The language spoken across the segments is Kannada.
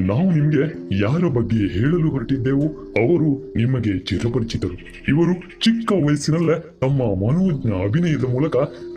ನಾವು ನಿಮಗೆ ಯಾರ ಬಗ್ಗೆ ಹೇಳಲು ಹೊರಟಿದ್ದೆವು, ಅವರು ನಿಮಗೆ ಚಿರಪರಿಚಿತರು. ಇವರು ಚಿಕ್ಕ ವಯಸ್ಸಿನಲ್ಲೇ ತಮ್ಮ ಮನೋಜ್ಞ ಅಭಿನಯದ ಮೂಲಕ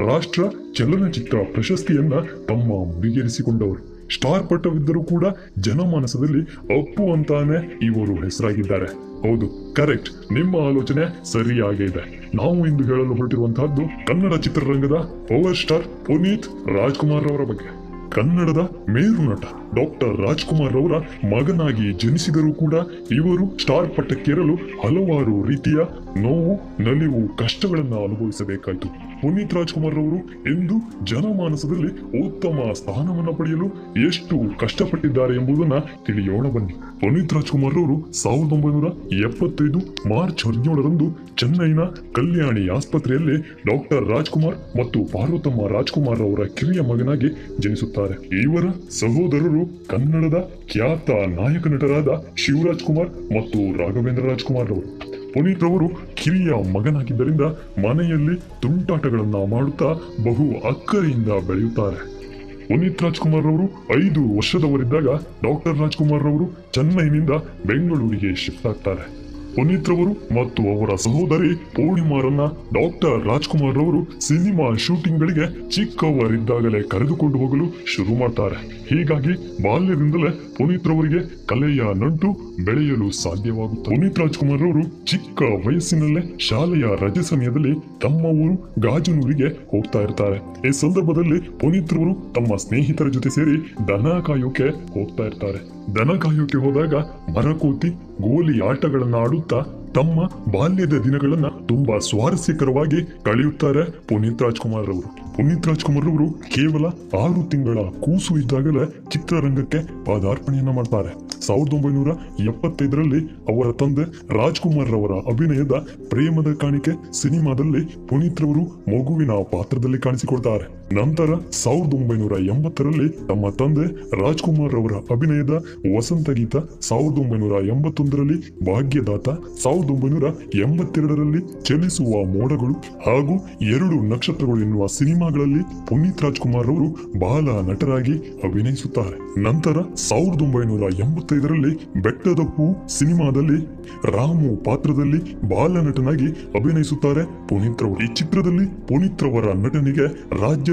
ರಾಷ್ಟ್ರ ಚಲನಚಿತ್ರ ಪ್ರಶಸ್ತಿಯನ್ನ ತಮ್ಮ ಮುಡಿಗೇರಿಸಿಕೊಂಡವರು. ಸ್ಟಾರ್ ಪಟ್ಟವಿದ್ದರೂ ಕೂಡ ಜನಮಾನಸದಲ್ಲಿ ಅಪ್ಪು ಅಂತಾನೆ ಇವರು ಹೆಸರಾಗಿದ್ದಾರೆ. ಹೌದು, ಕರೆಕ್ಟ್. ನಿಮ್ಮ ಆಲೋಚನೆ ಸರಿಯಾಗೇ ಇದೆ. ನಾವು ಇಂದು ಹೇಳಲು ಹೊರಟಿರುವಂತಹದ್ದು ಕನ್ನಡ ಚಿತ್ರರಂಗದ ಪವರ್ ಸ್ಟಾರ್ ಪುನೀತ್ ರಾಜ್ಕುಮಾರ್ ಅವರ ಬಗ್ಗೆ. ಕನ್ನಡದ ಮೇರು ನಟ ಡಾಕ್ಟರ್ ರಾಜ್ಕುಮಾರ್ ಅವರ ಮಗನಾಗಿ ಜನಿಸಿದರೂ ಕೂಡ ಇವರು ಸ್ಟಾರ್ ಪಟ್ಟಕ್ಕೇರಲು ಹಲವಾರು ರೀತಿಯ ನೋವು ನಲಿವು ಕಷ್ಟಗಳನ್ನ ಅನುಭವಿಸಬೇಕಾಯಿತು. ಪುನೀತ್ ರಾಜ್ಕುಮಾರ್ ಅವರು ಎಂದು ಜನಮಾನಸದಲ್ಲಿ ಉತ್ತಮ ಸ್ಥಾನವನ್ನ ಪಡೆಯಲು ಎಷ್ಟು ಕಷ್ಟಪಟ್ಟಿದ್ದಾರೆ ಎಂಬುದನ್ನ ತಿಳಿಯೋಣ ಬನ್ನಿ. ಪುನೀತ್ ರಾಜ್ಕುಮಾರ್ ಅವರು ಸಾವಿರದ ಒಂಬೈನೂರ ಎಪ್ಪತ್ತೈದು ಮಾರ್ಚ್ ಹದಿನೇಳರಂದು ಚೆನ್ನೈನ ಕಲ್ಯಾಣಿ ಆಸ್ಪತ್ರೆಯಲ್ಲಿ ಡಾಕ್ಟರ್ ರಾಜ್ಕುಮಾರ್ ಮತ್ತು ಪಾರ್ವತಮ್ಮ ರಾಜ್ಕುಮಾರ್ ಅವರ ಕಿರಿಯ ಮಗನಾಗಿ ಜನಿಸುತ್ತಾರೆ. ಇವರ ಸಹೋದರರು ಕನ್ನಡದ ಖ್ಯಾತ ನಾಯಕ ನಟರಾದ ಶಿವರಾಜ್ ಕುಮಾರ್ ಮತ್ತು ರಾಘವೇಂದ್ರ ರಾಜ್ಕುಮಾರ್ ಅವರು ಪುನೀತ್ ರವರು ಕಿರಿಯ ಮಗನಾಗಿದ್ದರಿಂದ ಮನೆಯಲ್ಲಿ ತುಂಟಾಟಗಳನ್ನ ಮಾಡುತ್ತಾ ಬಹು ಅಕ್ಕರೆಯಿಂದ ಬೆಳೆಯುತ್ತಾರೆ. ಪುನೀತ್ ರಾಜ್ಕುಮಾರ್ ಅವರು ಐದು ವರ್ಷದವರಿದ್ದಾಗ ಡಾಕ್ಟರ್ ರಾಜ್ಕುಮಾರ್ ಅವರು ಚೆನ್ನೈನಿಂದ ಬೆಂಗಳೂರಿಗೆ ಶಿಫ್ಟ್ ಆಗ್ತಾರೆ. ಪುನೀತ್ ರವರು ಮತ್ತು ಅವರ ಸಹೋದರಿ ಪೂರ್ಣಿಮಾರನ್ನ ಡಾಕ್ಟರ್ ರಾಜ್ಕುಮಾರ್ ರವರು ಸಿನಿಮಾ ಶೂಟಿಂಗ್ ಗಳಿಗೆ ಚಿಕ್ಕವರಿದ್ದಾಗಲೇ ಕರೆದುಕೊಂಡು ಹೋಗಲು ಶುರು ಮಾಡ್ತಾರೆ. ಹೀಗಾಗಿ ಬಾಲ್ಯದಿಂದಲೇ ಪುನೀತ್ ರವರಿಗೆ ಕಲೆಯ ನಂಟು ಬೆಳೆಯಲು ಸಾಧ್ಯವಾಗುತ್ತದೆ. ಪುನೀತ್ ರಾಜ್ಕುಮಾರ್ ರವರು ಚಿಕ್ಕ ವಯಸ್ಸಿನಲ್ಲೇ ಶಾಲೆಯ ರಜೆ ಸಮಯದಲ್ಲಿ ತಮ್ಮ ಊರು ಗಾಜನೂರಿಗೆ ಹೋಗ್ತಾ ಇರ್ತಾರೆ. ಈ ಸಂದರ್ಭದಲ್ಲಿ ಪುನೀತ್ ರವರು ತಮ್ಮ ಸ್ನೇಹಿತರ ಜೊತೆ ಸೇರಿ ದನ ಕಾಯೋಕೆ ಹೋಗ್ತಾ ಇರ್ತಾರೆ. ದನ ಕಾಯೋಕೆ ಹೋದಾಗ ಮರಕೋತಿ, ಗೋಲಿ ಆಟಗಳನ್ನ ಆಡುತ್ತಾ ತಮ್ಮ ಬಾಲ್ಯದ ದಿನಗಳನ್ನ ತುಂಬಾ ಸ್ವಾರಸ್ಯಕರವಾಗಿ ಕಳೆಯುತ್ತಾರೆ ಪುನೀತ್ ರಾಜ್ಕುಮಾರ್ ಅವರು ಪುನೀತ್ ರಾಜ್ಕುಮಾರ್ ಅವರು ಕೇವಲ ಆರು ತಿಂಗಳ ಕೂಸು ಇದ್ದಾಗಲೇ ಚಿತ್ರರಂಗಕ್ಕೆ ಪಾದಾರ್ಪಣೆಯನ್ನ ಮಾಡ್ತಾರೆ. ಸಾವಿರದ ಒಂಬೈನೂರ ಎಪ್ಪತ್ತೈದರಲ್ಲಿ ಅವರ ತಂದೆ ರಾಜ್ಕುಮಾರ್ ಅವರ ಅಭಿನಯದ ಪ್ರೇಮದ ಕಾಣಿಕೆ ಸಿನಿಮಾದಲ್ಲಿ ಪುನೀತ್ ರವರು ಮಗುವಿನ ಪಾತ್ರದಲ್ಲಿ ಕಾಣಿಸಿಕೊಳ್ತಾರೆ ನಂತರ ಸಾವಿರದ ಒಂಬೈನೂರ ಎಂಬತ್ತರಲ್ಲಿ ತಮ್ಮ ತಂದೆ ರಾಜ್ಕುಮಾರ್ ಅವರ ಅಭಿನಯದ ವಸಂತ ಗೀತ ಸಾವಿರದ ಒಂಬೈನೂರ ಎಂಬತ್ತೊಂದರಲ್ಲಿ ಭಾಗ್ಯದಾತ, ಸಾವಿರದ ಒಂಬೈನೂರ ಎಂಬತ್ತೆರಡರಲ್ಲಿ ಚಲಿಸುವ ಮೋಡಗಳು ಹಾಗೂ ಎರಡು ನಕ್ಷತ್ರಗಳು ಎನ್ನುವ ಸಿನಿಮಾಗಳಲ್ಲಿ ಪುನೀತ್ ರಾಜ್ಕುಮಾರ್ ಅವರು ಬಾಲ ನಟರಾಗಿ ಅಭಿನಯಿಸುತ್ತಾರೆ. ನಂತರ ಸಾವಿರದ ಒಂಬೈನೂರ ಎಂಬತ್ತೈದರಲ್ಲಿ ಬೆಟ್ಟದ ಹೂ ಸಿನಿಮಾದಲ್ಲಿ ರಾಮು ಪಾತ್ರದಲ್ಲಿ ಬಾಲ ನಟನಾಗಿ ಅಭಿನಯಿಸುತ್ತಾರೆ ಪುನೀತ್ ರವರು. ಈ ಚಿತ್ರದಲ್ಲಿ ಪುನೀತ್ ರವರ ನಟನೆಗೆ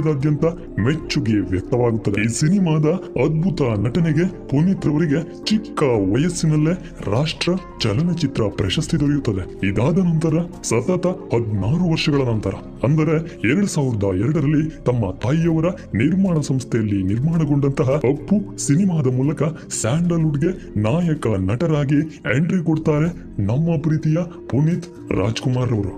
ರಾಜ್ಯದಾದ್ಯಂತ ಮೆಚ್ಚುಗೆ ವ್ಯಕ್ತವಾಗುತ್ತದೆ ಈ ಸಿನಿಮಾದ ಅದ್ಭುತ ನಟನೆಗೆ ಪುನೀತ್ ರವರಿಗೆ ಚಿಕ್ಕ ವಯಸ್ಸಿನಲ್ಲೇ ರಾಷ್ಟ್ರ ಚಲನಚಿತ್ರ ಪ್ರಶಸ್ತಿ ದೊರೆಯುತ್ತದೆ. ಇದಾದ ನಂತರ ಸತತ ಹದಿನಾರು ವರ್ಷಗಳ ನಂತರ, ಅಂದರೆ ಎರಡ್ ಸಾವಿರದ ಎರಡರಲ್ಲಿ ತಮ್ಮ ತಾಯಿಯವರ ನಿರ್ಮಾಣ ಸಂಸ್ಥೆಯಲ್ಲಿ ನಿರ್ಮಾಣಗೊಂಡಂತಹ ಅಪ್ಪು ಸಿನಿಮಾದ ಮೂಲಕ ಸ್ಯಾಂಡಲ್ವುಡ್ಗೆ ನಾಯಕ ನಟರಾಗಿ ಎಂಟ್ರಿ ಕೊಡ್ತಾರೆ ನಮ್ಮ ಪ್ರೀತಿಯ ಪುನೀತ್ ರಾಜ್ಕುಮಾರ್ ಅವರು.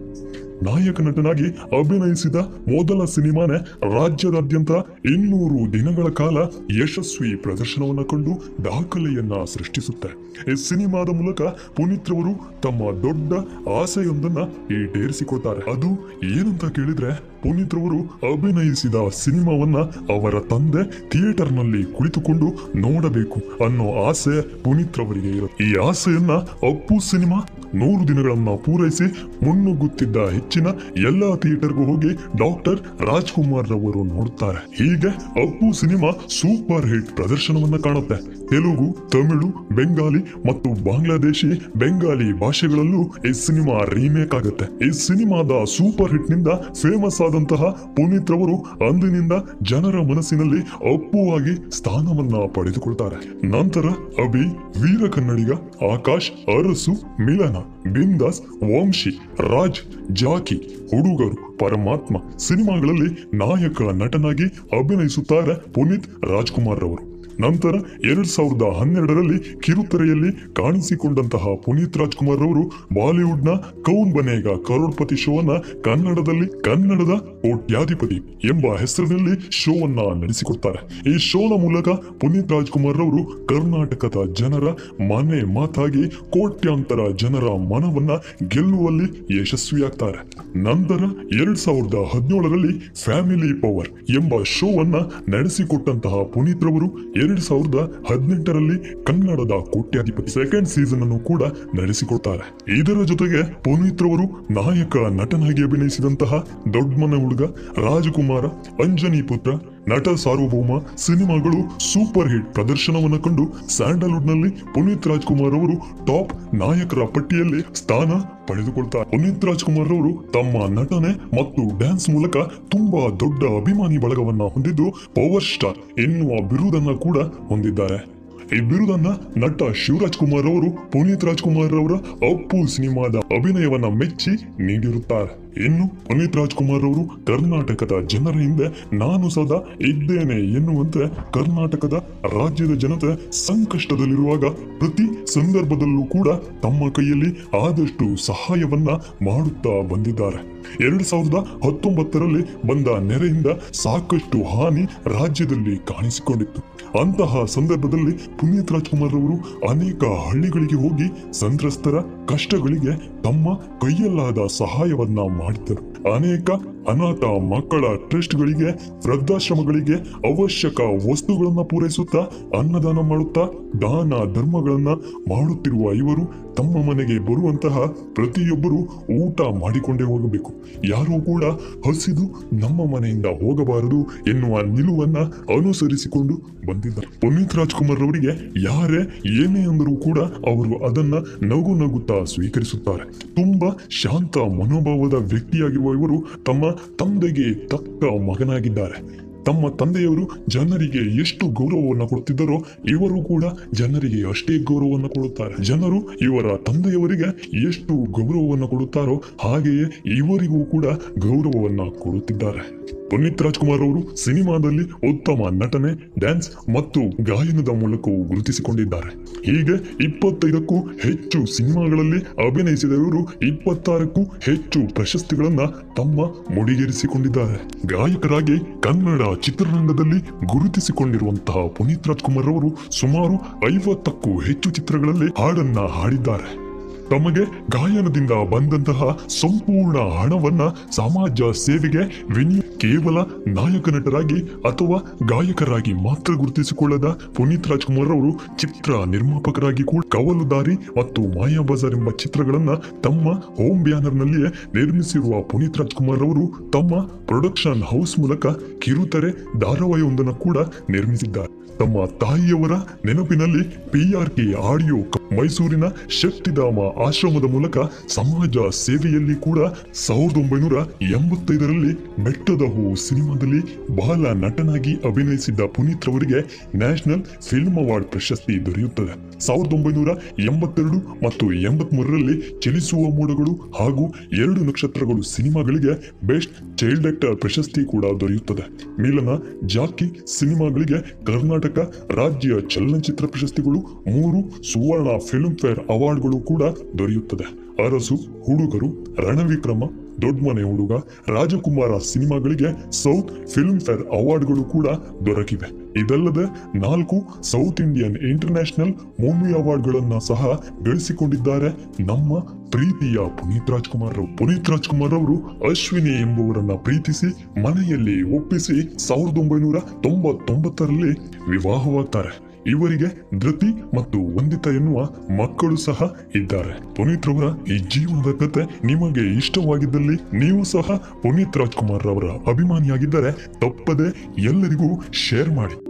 ನಾಯಕ ನಟನಾಗಿ ಅಭಿನಯಿಸಿದ ಮೊದಲ ಸಿನಿಮಾನೇ ರಾಜ್ಯದಾದ್ಯಂತ ಇನ್ನೂರು ದಿನಗಳ ಕಾಲ ಯಶಸ್ವಿ ಪ್ರದರ್ಶನವನ್ನು ಕಂಡು ದಾಖಲೆಯನ್ನ ಸೃಷ್ಟಿಸುತ್ತೆ. ಈ ಸಿನಿಮಾದ ಮೂಲಕ ಪುನೀತ್ ರವರು ತಮ್ಮ ದೊಡ್ಡ ಆಸೆಯೊಂದನ್ನ ಈಡೇರಿಸಿಕೊಳ್ತಾರೆ. ಅದು ಏನಂತ ಕೇಳಿದ್ರೆ ಪುನೀತ್ ರವರು ಅಭಿನಯಿಸಿದ ಸಿನಿಮಾವನ್ನ ಅವರ ತಂದೆ ಥಿಯೇಟರ್ನಲ್ಲಿ ಕುಳಿತುಕೊಂಡು ನೋಡಬೇಕು ಅನ್ನೋ ಆಸೆ ಪುನೀತ್ ರವರಿಗೆ ಇರುತ್ತೆ. ಈ ಆಸೆಯನ್ನ ಅಪ್ಪು ಸಿನಿಮಾ ನೂರು ದಿನಗಳನ್ನ ಪೂರೈಸಿ ಮುನ್ನುಗ್ಗುತ್ತಿದ್ದ ಹೆಚ್ಚಿನ ಎಲ್ಲಾ ಥಿಯೇಟರ್ಗೂ ಹೋಗಿ ಡಾಕ್ಟರ್ ರಾಜ್ಕುಮಾರ್ ರವರು ನೋಡುತ್ತಾರೆ ಹೀಗೆ ಅಪ್ಪು ಸಿನಿಮಾ ಸೂಪರ್ ಹಿಟ್ ಪ್ರದರ್ಶನವನ್ನ ಕಾಣುತ್ತೆ. ತೆಲುಗು, ತಮಿಳು, ಬೆಂಗಾಲಿ ಮತ್ತು ಬಾಂಗ್ಲಾದೇಶಿ ಬೆಂಗಾಲಿ ಭಾಷೆಗಳಲ್ಲೂ ಈ ಸಿನಿಮಾ ರೀಮೇಕ್ ಆಗುತ್ತೆ. ಈ ಸಿನಿಮಾದ ಸೂಪರ್ ಹಿಟ್ನಿಂದ ಫೇಮಸ್ ಆದಂತಹ ಪುನೀತ್ ರವರು ಅಂದಿನಿಂದ ಜನರ ಮನಸ್ಸಿನಲ್ಲಿ ಅಪ್ಪುವಾಗಿ ಸ್ಥಾನವನ್ನ ಪಡೆದುಕೊಳ್ತಾರೆ. ನಂತರ ಅಭಿ, ವೀರ ಕನ್ನಡಿಗ, ಆಕಾಶ್, ಅರಸು, ಮಿಲನ, ಬಿಂದಾಸ್, ವಂಶಿ, ರಾಜ್, ಜಾಕಿ ಹುಡುಗರು ಪರಮಾತ್ಮ ಸಿನಿಮಾಗಳಲ್ಲಿ ನಾಯಕ ನಟನಾಗಿ ಅಭಿನಯಿಸುತ್ತಾರೆ ಪುನೀತ್ ರಾಜ್ಕುಮಾರ್ ರವರು. ನಂತರ ಎರಡ್ ಸಾವಿರದ ಹನ್ನೆರಡರಲ್ಲಿ ಕಿರುತೆರೆಯಲ್ಲಿ ಕಾಣಿಸಿಕೊಂಡಂತಹ ಪುನೀತ್ ರಾಜ್ಕುಮಾರ್ ಅವರು ಬಾಲಿವುಡ್ನ ಕೌನ್ ಬನೇಗ ಕರೋಡ್ಪತಿ ಶೋವನ್ನ ಕನ್ನಡದಲ್ಲಿ ಕನ್ನಡದ ಕೋಟ್ಯಾಧಿಪತಿ ಎಂಬ ಹೆಸರಿನಲ್ಲಿ ಶೋವನ್ನ ನಡೆಸಿಕೊಡ್ತಾರೆ. ಈ ಶೋನ ಮೂಲಕ ಪುನೀತ್ ರಾಜ್ಕುಮಾರ್ ಅವರು ಕರ್ನಾಟಕದ ಜನರ ಮನೆ ಮಾತಾಗಿ ಕೋಟ್ಯಾಂತರ ಜನರ ಮನವನ್ನ ಗೆಲ್ಲುವಲ್ಲಿ ಯಶಸ್ವಿಯಾಗ್ತಾರೆ. ನಂತರ ಎರಡ್ ಸಾವಿರದ ಹದಿನೇಳರಲ್ಲಿ ಫ್ಯಾಮಿಲಿ ಪವರ್ ಎಂಬ ಶೋವನ್ನ ನಡೆಸಿಕೊಟ್ಟಂತಹ ಪುನೀತ್ ರವರು ಎರಡ್ ಸಾವಿರದ ಹದಿನೆಂಟರಲ್ಲಿ ಕನ್ನಡದ ಕೋಟ್ಯಾಧಿಪತಿ ಸೆಕೆಂಡ್ ಸೀಸನ್ ಅನ್ನು ಕೂಡ ನಡೆಸಿಕೊಡ್ತಾರೆ. ಇದರ ಜೊತೆಗೆ ಪುನೀತ್ ರವರು ನಾಯಕ ನಟನಾಗಿ ಅಭಿನಯಿಸಿದಂತಹ ದೊಡ್ಡಮನ ಹುಡುಗ ರಾಜಕುಮಾರ ಅಂಜನಿ ಪುತ್ರ ನಟ ಸಾರ್ವಭೌಮ ಸಿನಿಮಾಗಳು ಸೂಪರ್ ಹಿಟ್ ಪ್ರದರ್ಶನವನ್ನು ಕಂಡು ಸ್ಯಾಂಡಲ್ವುಡ್ನಲ್ಲಿ ಪುನೀತ್ ರಾಜ್ಕುಮಾರ್ ಅವರು ಟಾಪ್ ನಾಯಕರ ಪಟ್ಟಿಯಲ್ಲಿ ಸ್ಥಾನ ಪಡೆದುಕೊಳ್ತಾರೆ ಪುನೀತ್ ರಾಜ್ಕುಮಾರ್ ಅವರು ತಮ್ಮ ನಟನೆ ಮತ್ತು ಡ್ಯಾನ್ಸ್ ಮೂಲಕ ತುಂಬಾ ದೊಡ್ಡ ಅಭಿಮಾನಿ ಬಳಗವನ್ನ ಹೊಂದಿದ್ದು ಪವರ್ ಸ್ಟಾರ್ ಎನ್ನುವ ಬಿರುದನ್ನ ಕೂಡ ಹೊಂದಿದ್ದಾರೆ. ಈ ಬಿರುದನ್ನ ನಟ ಶಿವರಾಜ್ ಕುಮಾರ್ ಅವರು, ಪುನೀತ್ ರಾಜ್ಕುಮಾರ್ ಅವರ ಅಪ್ಪು ಸಿನಿಮಾದ ಅಭಿನಯವನ್ನ ಮೆಚ್ಚಿ ನೀಡಿರುತ್ತಾರೆ. ಇನ್ನು ಪುನೀತ್ ರಾಜ್ಕುಮಾರ್ ಅವರು ಕರ್ನಾಟಕದ ಜನರ ಹಿಂದೆ ನಾನು ಸದಾ ಇದ್ದೇನೆ ಎನ್ನುವಂತೆ ಕರ್ನಾಟಕದ ರಾಜ್ಯದ ಜನತೆ ಸಂಕಷ್ಟದಲ್ಲಿರುವಾಗ ಪ್ರತಿ ಸಂದರ್ಭದಲ್ಲೂ ಕೂಡ ತಮ್ಮ ಕೈಯಲ್ಲಿ ಆದಷ್ಟು ಸಹಾಯವನ್ನ ಮಾಡುತ್ತಾ ಬಂದಿದ್ದಾರೆ. ಎರಡು ಸಾವಿರದ ಹತ್ತೊಂಬತ್ತರಲ್ಲಿ ಬಂದ ನೆರೆಯಿಂದ ಸಾಕಷ್ಟು ಹಾನಿ ರಾಜ್ಯದಲ್ಲಿ ಕಾಣಿಸಿಕೊಂಡಿತ್ತು. ಅಂತಹ ಸಂದರ್ಭದಲ್ಲಿ ಪುನೀತ್ ರಾಜ್ಕುಮಾರ್ ಅವರು ಅನೇಕ ಹಳ್ಳಿಗಳಿಗೆ ಹೋಗಿ ಸಂತ್ರಸ್ತರ ಕಷ್ಟಗಳಿಗೆ ತಮ್ಮ ಕೈಯಲ್ಲಾದ ಸಹಾಯವನ್ನ ಮಾಡಿದ್ದರು ಅನೇಕ ಅನಾಥ ಮಕ್ಕಳ ಟ್ರಸ್ಟ್ಗಳಿಗೆ ವೃದ್ಧಾಶ್ರಮಗಳಿಗೆ ಅವಶ್ಯಕ ವಸ್ತುಗಳನ್ನ ಪೂರೈಸುತ್ತಾ ಅನ್ನದಾನ ಮಾಡುತ್ತಾ ದಾನ ಧರ್ಮಗಳನ್ನ ಮಾಡುತ್ತಿರುವ ಇವರು ತಮ್ಮ ಮನೆಗೆ ಬರುವಂತಹ ಪ್ರತಿಯೊಬ್ಬರು ಊಟ ಮಾಡಿಕೊಂಡೇ ಹೋಗಬೇಕು. ಯಾರೂ ಕೂಡ ಹಸಿದು ನಮ್ಮ ಮನೆಯಿಂದ ಹೋಗಬಾರದು ಎನ್ನುವ ನಿಲುವನ್ನ ಅನುಸರಿಸಿಕೊಂಡು ಬಂದಿದ್ದಾರೆ. ಪುನೀತ್ ರಾಜ್ಕುಮಾರ್ ಅವರಿಗೆ ಯಾರೇ ಏನೇ ಅಂದರೂ ಕೂಡ ಅವರು ಅದನ್ನ ನಗು ನಗುತ್ತಾ ಸ್ವೀಕರಿಸುತ್ತಾರೆ. ತುಂಬಾ ಶಾಂತ ಮನೋಭಾವದ ವ್ಯಕ್ತಿಯಾಗಿರುವ ಇವರು ತಮ್ಮ ತಂದೆಗೆ ತಕ್ಕ ಮಗನಾಗಿದ್ದಾರೆ. ತಮ್ಮ ತಂದೆಯವರು ಜನರಿಗೆ ಎಷ್ಟು ಗೌರವವನ್ನು ಕೊಡುತ್ತಿದ್ದರೋ ಇವರು ಕೂಡ ಜನರಿಗೆ ಅಷ್ಟೇ ಗೌರವವನ್ನು ಕೊಡುತ್ತಾರೆ. ಜನರು ಇವರ ತಂದೆಯವರಿಗೆ ಎಷ್ಟು ಗೌರವವನ್ನು ಕೊಡುತ್ತಾರೋ ಹಾಗೆಯೇ ಇವರಿಗೂ ಕೂಡ ಗೌರವವನ್ನು ಕೊಡುತ್ತಿದ್ದಾರೆ. ಪುನೀತ್ ರಾಜ್ಕುಮಾರ್ ಅವರು ಸಿನಿಮಾದಲ್ಲಿ ಉತ್ತಮ ನಟನೆ, ಡ್ಯಾನ್ಸ್ ಮತ್ತು ಗಾಯನದ ಮೂಲಕವೂ ಗುರುತಿಸಿಕೊಂಡಿದ್ದಾರೆ. ಹೀಗೆ ಇಪ್ಪತ್ತೈದಕ್ಕೂ ಹೆಚ್ಚು ಸಿನಿಮಾಗಳಲ್ಲಿ ಅಭಿನಯಿಸಿದವರು ಇಪ್ಪತ್ತಾರಕ್ಕೂ ಹೆಚ್ಚು ಪ್ರಶಸ್ತಿಗಳನ್ನ ತಮ್ಮ ಮುಡಿಗೇರಿಸಿಕೊಂಡಿದ್ದಾರೆ. ಗಾಯಕರಾಗಿ ಕನ್ನಡ ಚಿತ್ರರಂಗದಲ್ಲಿ ಗುರುತಿಸಿಕೊಂಡಿರುವಂತಹ ಪುನೀತ್ ರಾಜ್ಕುಮಾರ್ ಅವರು ಸುಮಾರು ಐವತ್ತಕ್ಕೂ ಹೆಚ್ಚು ಚಿತ್ರಗಳಲ್ಲಿ ಹಾಡನ್ನ ಹಾಡಿದ್ದಾರೆ. ತಮಗೆ ಗಾಯನದಿಂದ ಬಂದಂತಹ ಸಂಪೂರ್ಣ ಹಣವನ್ನ ಸಮಾಜ ಸೇವೆಗೆ ವಿನಿಯೋಗ ಕೇವಲ ನಾಯಕ ನಟರಾಗಿ ಅಥವಾ ಗಾಯಕರಾಗಿ ಮಾತ್ರ ಗುರುತಿಸಿಕೊಳ್ಳದ ಪುನೀತ್ ರಾಜ್ಕುಮಾರ್ ಅವರು ಚಿತ್ರ ನಿರ್ಮಾಪಕರಾಗಿ ಕೂಡ ಕವಲುದಾರಿ ಮತ್ತು ಮಾಯಾ ಬಜಾರ್ ಎಂಬ ಚಿತ್ರಗಳನ್ನ ತಮ್ಮ ಹೋಮ್ ಬ್ಯಾನರ್ನಲ್ಲಿಯೇ ನಿರ್ಮಿಸಿರುವ ಪುನೀತ್ ರಾಜ್ಕುಮಾರ್ ಅವರು ತಮ್ಮ ಪ್ರೊಡಕ್ಷನ್ ಹೌಸ್ ಮೂಲಕ ಕಿರುತೆರೆ ಧಾರಾವಾಹಿಯೊಂದನ್ನು ಕೂಡ ನಿರ್ಮಿಸಿದ್ದಾರೆ. ತಮ್ಮ ತಾಯಿಯವರ ನೆನಪಿನಲ್ಲಿ ಪಿಆರ್ಕೆ ಆಡಿಯೋ ಮೈಸೂರಿನ ಶಕ್ತಿಧಾಮ ಆಶ್ರಮದ ಮೂಲಕ ಸಮಾಜ ಸೇವೆಯಲ್ಲಿ ಕೂಡ ಸಾವಿರದ ಒಂಬೈನೂರ ಎಂಬತ್ತೈದರಲ್ಲಿ ಬೆಟ್ಟದ ಹೂ ಸಿನಿಮಾದಲ್ಲಿ ಬಾಲ ನಟನಾಗಿ ಅಭಿನಯಿಸಿದ್ದ ಪುನೀತ್ ರವರಿಗೆ ನ್ಯಾಷನಲ್ ಫಿಲ್ಮ್ ಅವಾರ್ಡ್ ಪ್ರಶಸ್ತಿ ದೊರೆಯುತ್ತದೆ. ಸಾವಿರದ ಒಂಬೈನೂರ ಎಂಬತ್ತೆರಡು ಮತ್ತು ಎಂಬತ್ಮೂರರಲ್ಲಿ ಚಲಿಸುವ ಮೋಡಗಳು ಹಾಗೂ ಎರಡು ನಕ್ಷತ್ರಗಳು ಸಿನಿಮಾಗಳಿಗೆ ಬೆಸ್ಟ್ ಚೈಲ್ಡ್ ಆಕ್ಟರ್ ಪ್ರಶಸ್ತಿ ಕೂಡ ದೊರೆಯುತ್ತದೆ. ಮೇಲನ ಜಾಕಿ ಸಿನಿಮಾಗಳಿಗೆ ಕರ್ನಾಟಕ ರಾಜ್ಯ ಚಲನಚಿತ್ರ ಪ್ರಶಸ್ತಿಗಳು, ಮೂರು ಸುವರ್ಣ ಫಿಲ್ಮ್ ಫೇರ್ ಅವಾರ್ಡ್ಗಳು ಕೂಡ ದೊರೆಯುತ್ತದೆ. ಅರಸು, ಹುಡುಗರು, ರಣವಿಕ್ರಮ ದೊಡ್ಡಮನೆ ಹುಡುಗ, ರಾಜಕುಮಾರ ಸಿನಿಮಾಗಳಿಗೆ ಸೌತ್ ಫಿಲ್ಮ್ ಫೇರ್ ಅವಾರ್ಡ್ಗಳು ಕೂಡ ದೊರಕಿವೆ. ಇದಲ್ಲದೆ ನಾಲ್ಕು ಸೌತ್ ಇಂಡಿಯನ್ ಇಂಟರ್ನ್ಯಾಷನಲ್ ಮೂವಿ ಅವಾರ್ಡ್ಗಳನ್ನು ಸಹ ಗಳಿಸಿಕೊಂಡಿದ್ದಾರೆ ನಮ್ಮ ಪ್ರೀತಿಯ ಪುನೀತ್ ರಾಜ್ಕುಮಾರ್ ರವರು ಪುನೀತ್ ರಾಜ್ಕುಮಾರ್ ಅವರು ಅಶ್ವಿನಿ ಎಂಬುವರನ್ನ ಪ್ರೀತಿಸಿ, ಮನೆಯಲ್ಲಿ ಒಪ್ಪಿಸಿ ಸಾವಿರದ ಒಂಬೈನೂರ ತೊಂಬತ್ತೊಂಬತ್ತರಲ್ಲಿ ವಿವಾಹವಾಗ್ತಾರೆ. ಇವರಿಗೆ ಧೃತಿ ಮತ್ತು ವಂದಿತ ಎನ್ನುವ ಮಕ್ಕಳು ಸಹ ಇದ್ದಾರೆ. ಪುನೀತ್ ರವರ ಈ ಜೀವನದ ಕತೆ ನಿಮಗೆ ಇಷ್ಟವಾಗಿದ್ದಲ್ಲಿ ನೀವು ಸಹ ಪುನೀತ್ ರಾಜ್ಕುಮಾರ್ ರವರ ಅಭಿಮಾನಿಯಾಗಿದ್ದರೆ ತಪ್ಪದೆ ಎಲ್ಲರಿಗೂ ಶೇರ್ ಮಾಡಿ.